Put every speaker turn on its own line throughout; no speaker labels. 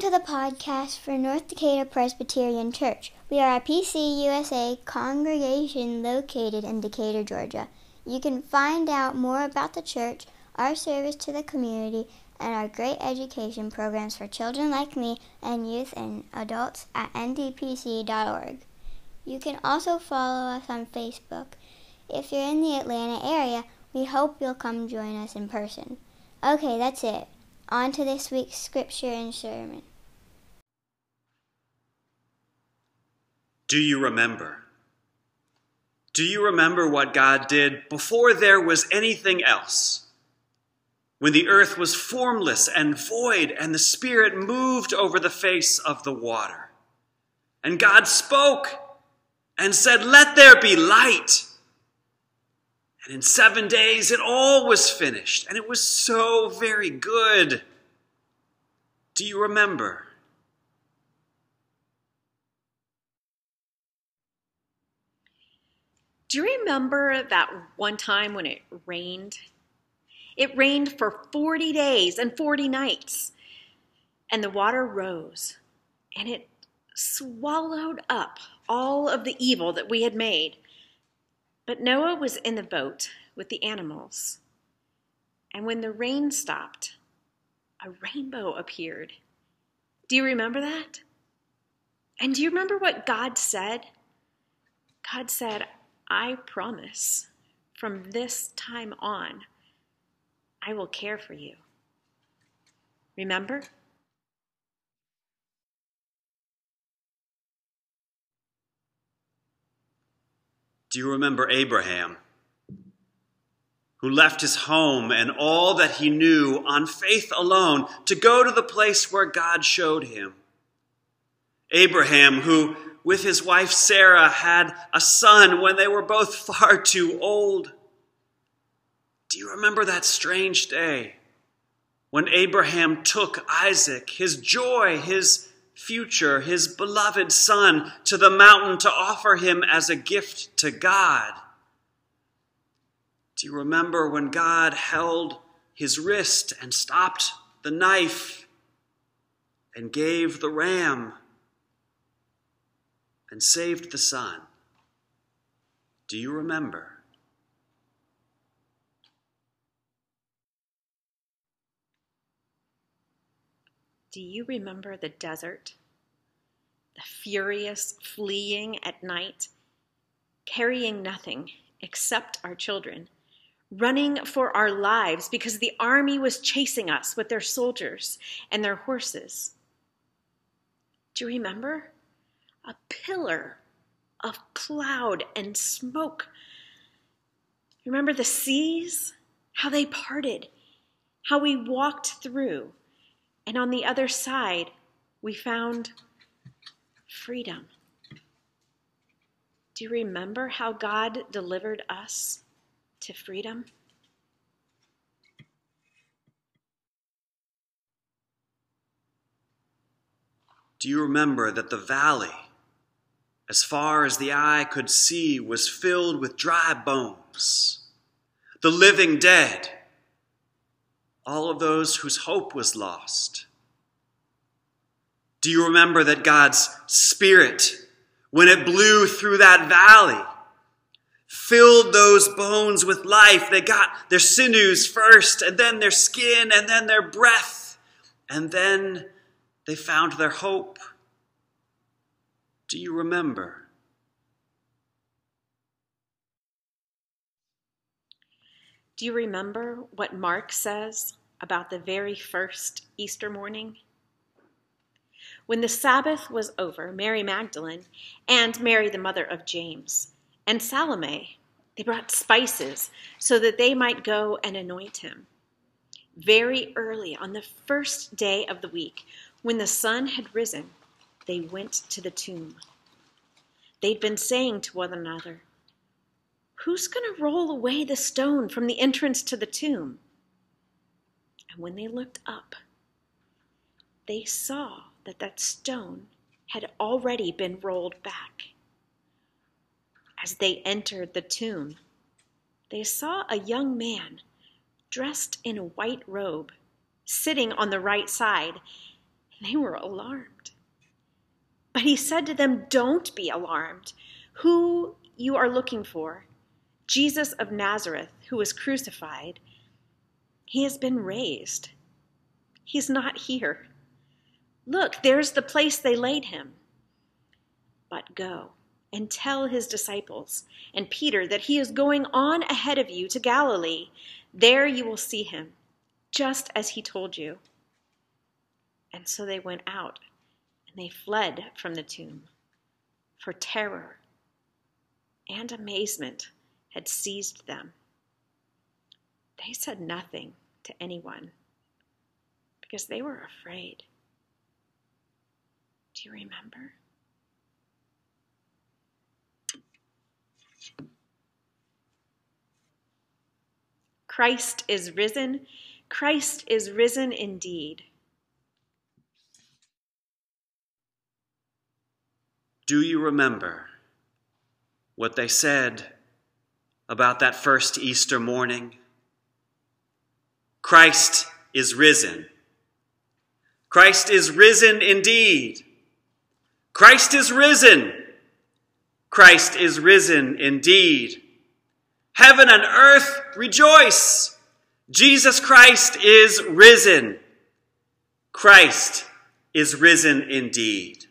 Welcome to the podcast for North Decatur Presbyterian Church. We are a PCUSA congregation located in Decatur, Georgia. You can find out more about the church, our service to the community, and our great education programs for children like me and youth and adults at ndpc.org. You can also follow us on Facebook. If you're in the Atlanta area, we hope you'll come join us in person. Okay, that's it. On to this week's scripture and sermon.
Do you remember? Do you remember what God did before there was anything else? When the earth was formless and void, and the Spirit moved over the face of the water. And God spoke and said, Let there be light. And in seven days it all was finished, and it was so very good. Do you remember?
Do you remember that one time when it rained? It rained for 40 days and 40 nights, and the water rose, and it swallowed up all of the evil that we had made. But Noah was in the boat with the animals. And when the rain stopped, a rainbow appeared. Do you remember that? And do you remember what God said? God said, I promise from this time on, I will care for you. Remember?
Do you remember Abraham, who left his home and all that he knew on faith alone to go to the place where God showed him? Abraham, who with his wife Sarah had a son when they were both far too old. Do you remember that strange day when Abraham took Isaac, his joy, his future, his beloved son, to the mountain to offer him as a gift to God. Do you remember when God held his wrist and stopped the knife and gave the ram and saved the son? Do you remember?
Do you remember the desert? The furious fleeing at night, carrying nothing except our children, running for our lives because the army was chasing us with their soldiers and their horses. Do you remember? A pillar of cloud and smoke. Remember the seas? How they parted, how we walked through and on the other side, we found freedom. Do you remember how God delivered us to freedom?
Do you remember that the valley, as far as the eye could see, was filled with dry bones, the living dead? all of those whose hope was lost? Do you remember that God's Spirit, when it blew through that valley, filled those bones with life? They got their sinews first, and then their skin, and then their breath, and then they found their hope. Do you remember?
Do you remember what Mark says about the very first Easter morning? When the Sabbath was over, Mary Magdalene and Mary, the mother of James, and Salome, they brought spices so that they might go and anoint him. Very early on the first day of the week, when the sun had risen, they went to the tomb. They'd been saying to one another, Who's going to roll away the stone from the entrance to the tomb? And when they looked up, they saw that that stone had already been rolled back. As they entered the tomb, they saw a young man dressed in a white robe sitting on the right side. they were alarmed. But he said to them, Don't be alarmed. Who you are looking for, Jesus of Nazareth, who was crucified, he has been raised. He's not here. Look, there's the place they laid him. But go and tell his disciples and Peter that he is going on ahead of you to Galilee. There you will see him, just as he told you. And so they went out and they fled from the tomb, for terror and amazement had seized them. They said nothing to anyone because they were afraid. Do you remember? Christ is risen. Christ is risen indeed.
Do you remember what they said about that first Easter morning? Christ is risen. Christ is risen indeed. Christ is risen. Christ is risen indeed. Heaven and earth rejoice. Jesus Christ is risen. Christ is risen indeed.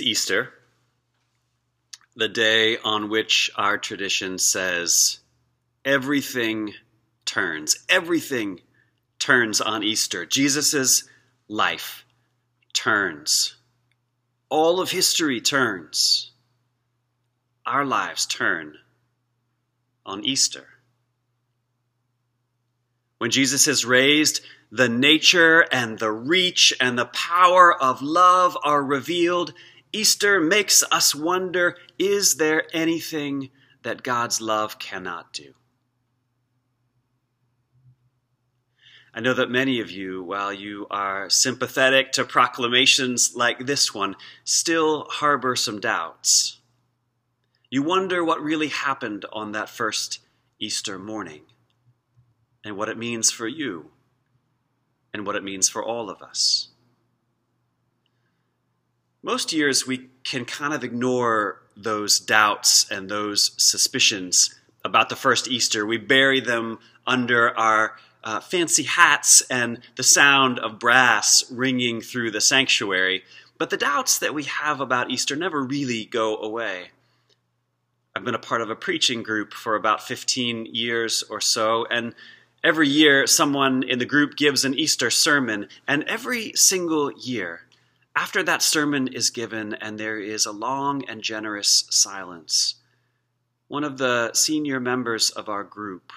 Easter, the day on which our tradition says everything turns. Everything turns on Easter. Jesus' life turns. All of history turns. Our lives turn on Easter. When Jesus is raised, the nature and the reach and the power of love are revealed Easter makes us wonder is there anything that God's love cannot do? I know that many of you, while you are sympathetic to proclamations like this one, still harbor some doubts. You wonder what really happened on that first Easter morning, and what it means for you, and what it means for all of us. Most years we can kind of ignore those doubts and those suspicions about the first Easter. We bury them under our uh, fancy hats and the sound of brass ringing through the sanctuary. But the doubts that we have about Easter never really go away. I've been a part of a preaching group for about 15 years or so, and every year someone in the group gives an Easter sermon, and every single year, after that sermon is given and there is a long and generous silence, one of the senior members of our group,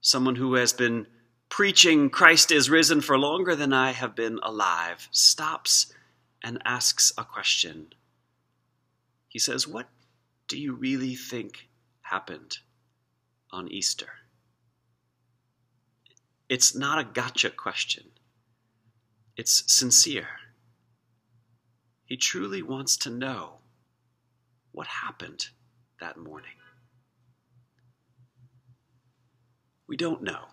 someone who has been preaching Christ is risen for longer than I have been alive, stops and asks a question. He says, What do you really think happened on Easter? It's not a gotcha question, it's sincere. He truly wants to know what happened that morning. We don't know.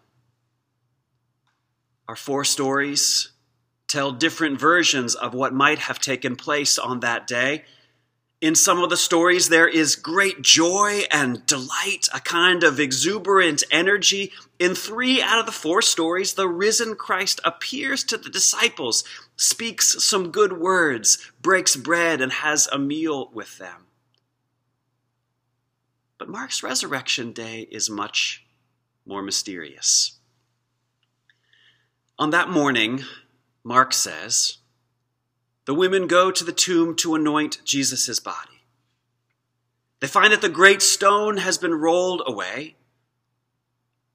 Our four stories tell different versions of what might have taken place on that day. In some of the stories, there is great joy and delight, a kind of exuberant energy. In three out of the four stories, the risen Christ appears to the disciples, speaks some good words, breaks bread, and has a meal with them. But Mark's resurrection day is much more mysterious. On that morning, Mark says, the women go to the tomb to anoint Jesus' body. They find that the great stone has been rolled away.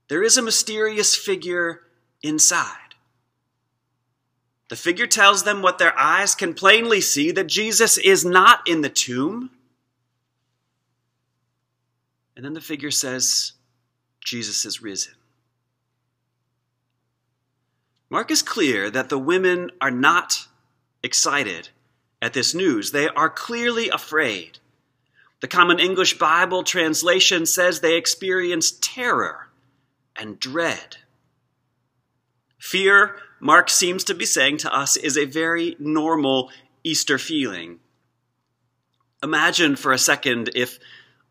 There is a mysterious figure inside. The figure tells them what their eyes can plainly see that Jesus is not in the tomb. And then the figure says, Jesus is risen. Mark is clear that the women are not excited at this news. They are clearly afraid. The Common English Bible translation says they experience terror and dread. Fear, Mark seems to be saying to us, is a very normal Easter feeling. Imagine for a second if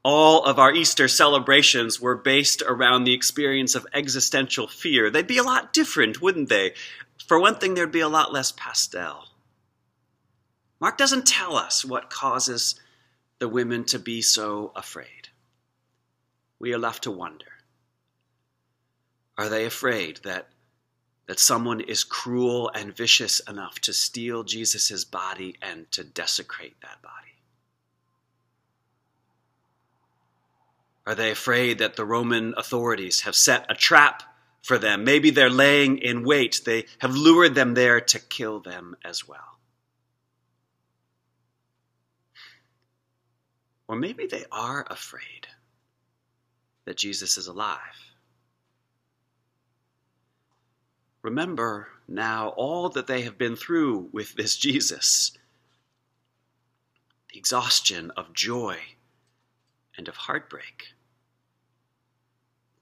all of our Easter celebrations were based around the experience of existential fear, they'd be a lot different, wouldn't they? For one thing, there'd be a lot less pastel. Mark doesn't tell us what causes the women to be so afraid. We are left to wonder. Are they afraid that, that someone is cruel and vicious enough to steal Jesus' body and to desecrate that body? Are they afraid that the Roman authorities have set a trap for them? Maybe they're laying in wait. They have lured them there to kill them as well. Or maybe they are afraid that Jesus is alive. Remember now all that they have been through with this Jesus the exhaustion of joy and of heartbreak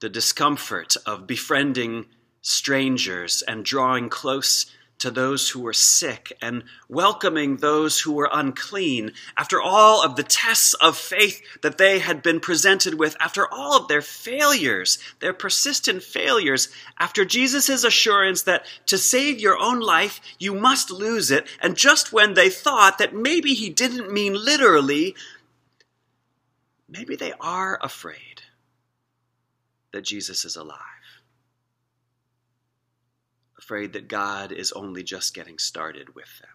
the discomfort of befriending strangers and drawing close to those who were sick and welcoming those who were unclean, after all of the tests of faith that they had been presented with, after all of their failures, their persistent failures, after Jesus' assurance that to save your own life, you must lose it, and just when they thought that maybe he didn't mean literally, maybe they are afraid that Jesus is alive. Afraid that God is only just getting started with them.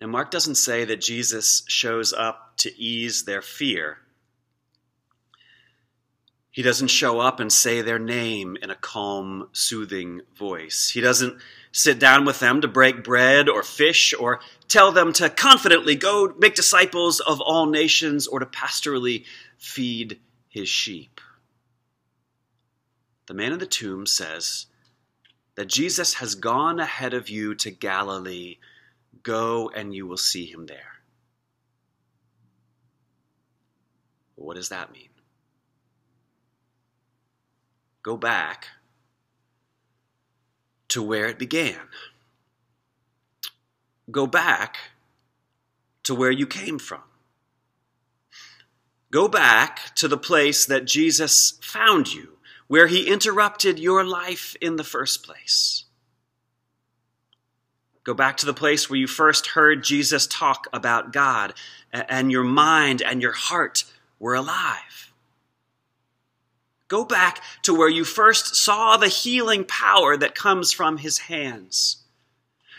Now, Mark doesn't say that Jesus shows up to ease their fear. He doesn't show up and say their name in a calm, soothing voice. He doesn't sit down with them to break bread or fish or tell them to confidently go make disciples of all nations or to pastorally feed his sheep. The man in the tomb says that Jesus has gone ahead of you to Galilee. Go and you will see him there. What does that mean? Go back to where it began. Go back to where you came from. Go back to the place that Jesus found you, where he interrupted your life in the first place. Go back to the place where you first heard Jesus talk about God, and your mind and your heart were alive. Go back to where you first saw the healing power that comes from his hands.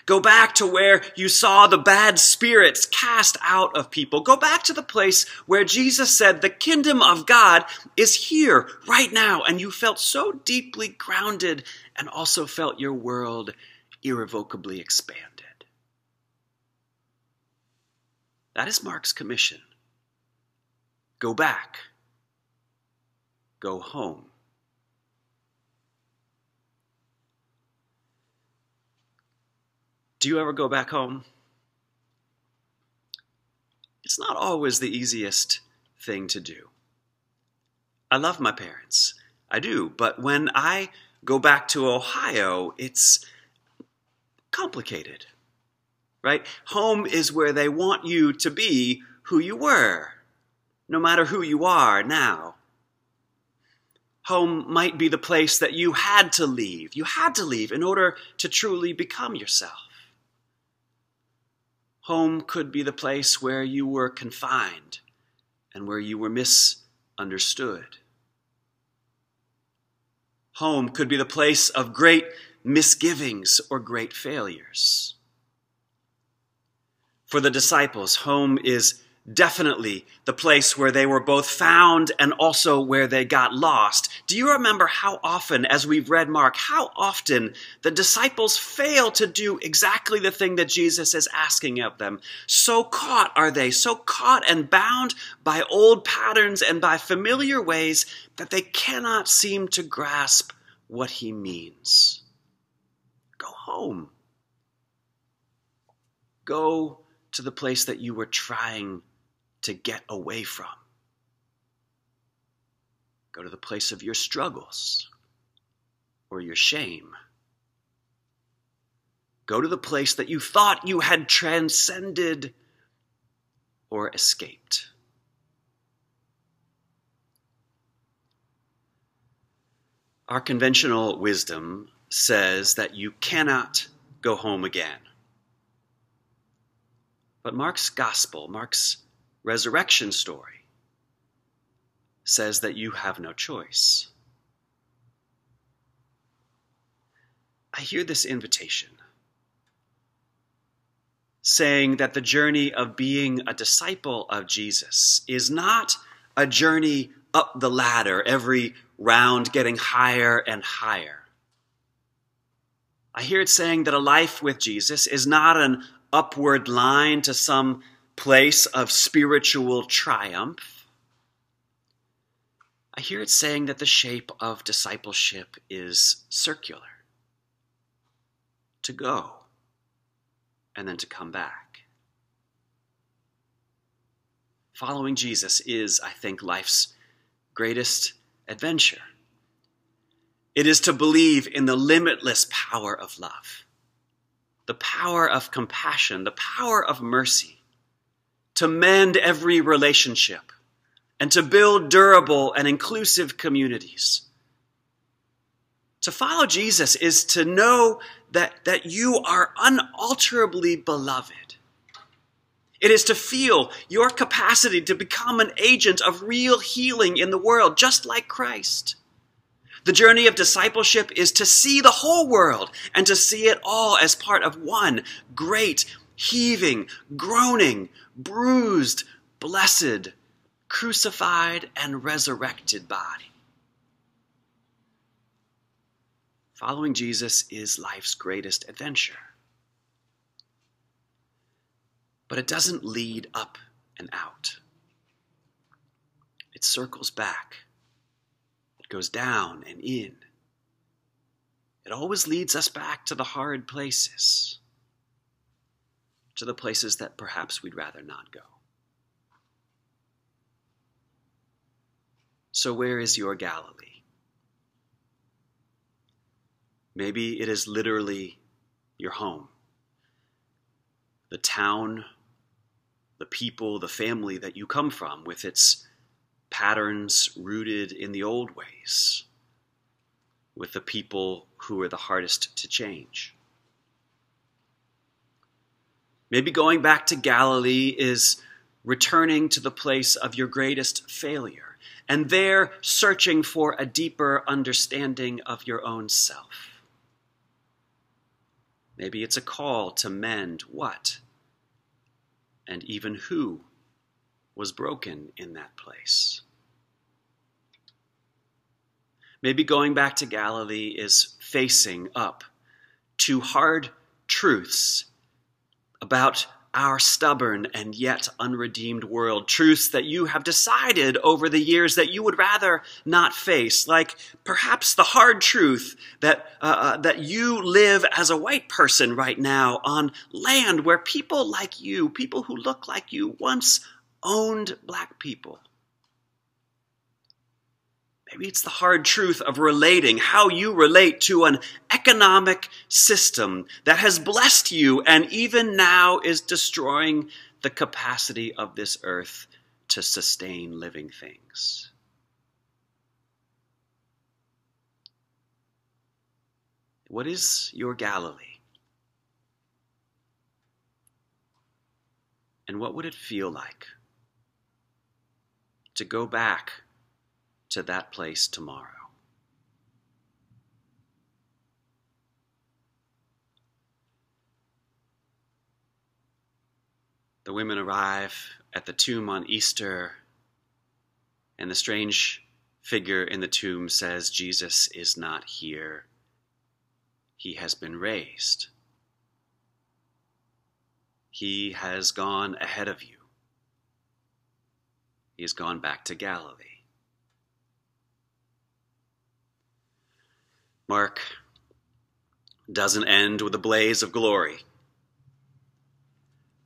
Go back to where you saw the bad spirits cast out of people. Go back to the place where Jesus said, The kingdom of God is here right now. And you felt so deeply grounded and also felt your world irrevocably expanded. That is Mark's commission. Go back. Go home. Do you ever go back home? It's not always the easiest thing to do. I love my parents. I do. But when I go back to Ohio, it's complicated, right? Home is where they want you to be who you were, no matter who you are now. Home might be the place that you had to leave. You had to leave in order to truly become yourself. Home could be the place where you were confined and where you were misunderstood. Home could be the place of great misgivings or great failures. For the disciples, home is definitely the place where they were both found and also where they got lost. Do you remember how often, as we've read Mark, how often the disciples fail to do exactly the thing that Jesus is asking of them? So caught are they, so caught and bound by old patterns and by familiar ways that they cannot seem to grasp what he means. Go home. Go to the place that you were trying to get away from. Go to the place of your struggles or your shame. Go to the place that you thought you had transcended or escaped. Our conventional wisdom says that you cannot go home again. But Mark's gospel, Mark's resurrection story says that you have no choice. I hear this invitation saying that the journey of being a disciple of Jesus is not a journey up the ladder, every round getting higher and higher. I hear it saying that a life with Jesus is not an upward line to some place of spiritual triumph. I hear it saying that the shape of discipleship is circular to go and then to come back. Following Jesus is, I think, life's greatest adventure. It is to believe in the limitless power of love, the power of compassion, the power of mercy to mend every relationship and to build durable and inclusive communities. To follow Jesus is to know that, that you are unalterably beloved. It is to feel your capacity to become an agent of real healing in the world, just like Christ. The journey of discipleship is to see the whole world and to see it all as part of one great, heaving, groaning, bruised, blessed, crucified, and resurrected body. Following Jesus is life's greatest adventure. But it doesn't lead up and out. It circles back. It goes down and in it always leads us back to the hard places, to the places that perhaps we'd rather not go. So, where is your Galilee? Maybe it is literally your home, the town, the people, the family that you come from, with its patterns rooted in the old ways, with the people who are the hardest to change. Maybe going back to Galilee is returning to the place of your greatest failure, and there searching for a deeper understanding of your own self. Maybe it's a call to mend what and even who was broken in that place. Maybe going back to Galilee is facing up to hard truths about our stubborn and yet unredeemed world. Truths that you have decided over the years that you would rather not face, like perhaps the hard truth that, uh, uh, that you live as a white person right now on land where people like you, people who look like you, once owned black people. Maybe it's the hard truth of relating, how you relate to an economic system that has blessed you and even now is destroying the capacity of this earth to sustain living things. What is your Galilee? And what would it feel like to go back to that place tomorrow. The women arrive at the tomb on Easter, and the strange figure in the tomb says, Jesus is not here. He has been raised. He has gone ahead of you. He has gone back to Galilee. Mark doesn't end with a blaze of glory.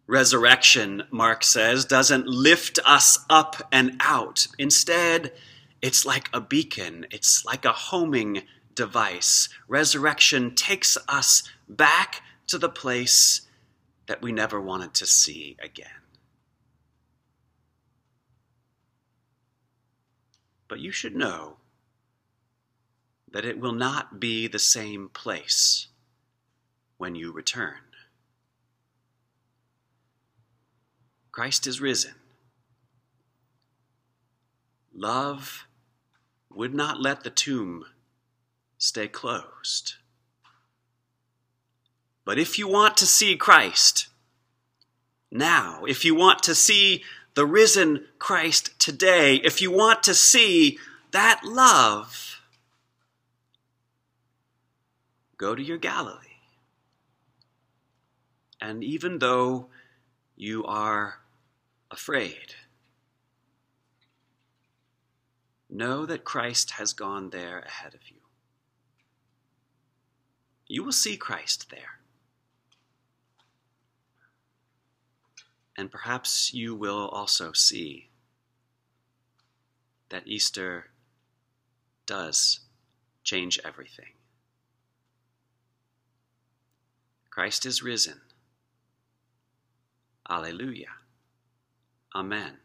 Resurrection, Mark says, doesn't lift us up and out. Instead, it's like a beacon, it's like a homing device. Resurrection takes us back to the place that we never wanted to see again. But you should know that it will not be the same place when you return. Christ is risen. Love would not let the tomb stay closed. But if you want to see Christ now, if you want to see the risen Christ today, if you want to see that love, go to your Galilee. And even though you are afraid, know that Christ has gone there ahead of you. You will see Christ there. And perhaps you will also see that Easter does change everything. Christ is risen. Alleluia. Amen.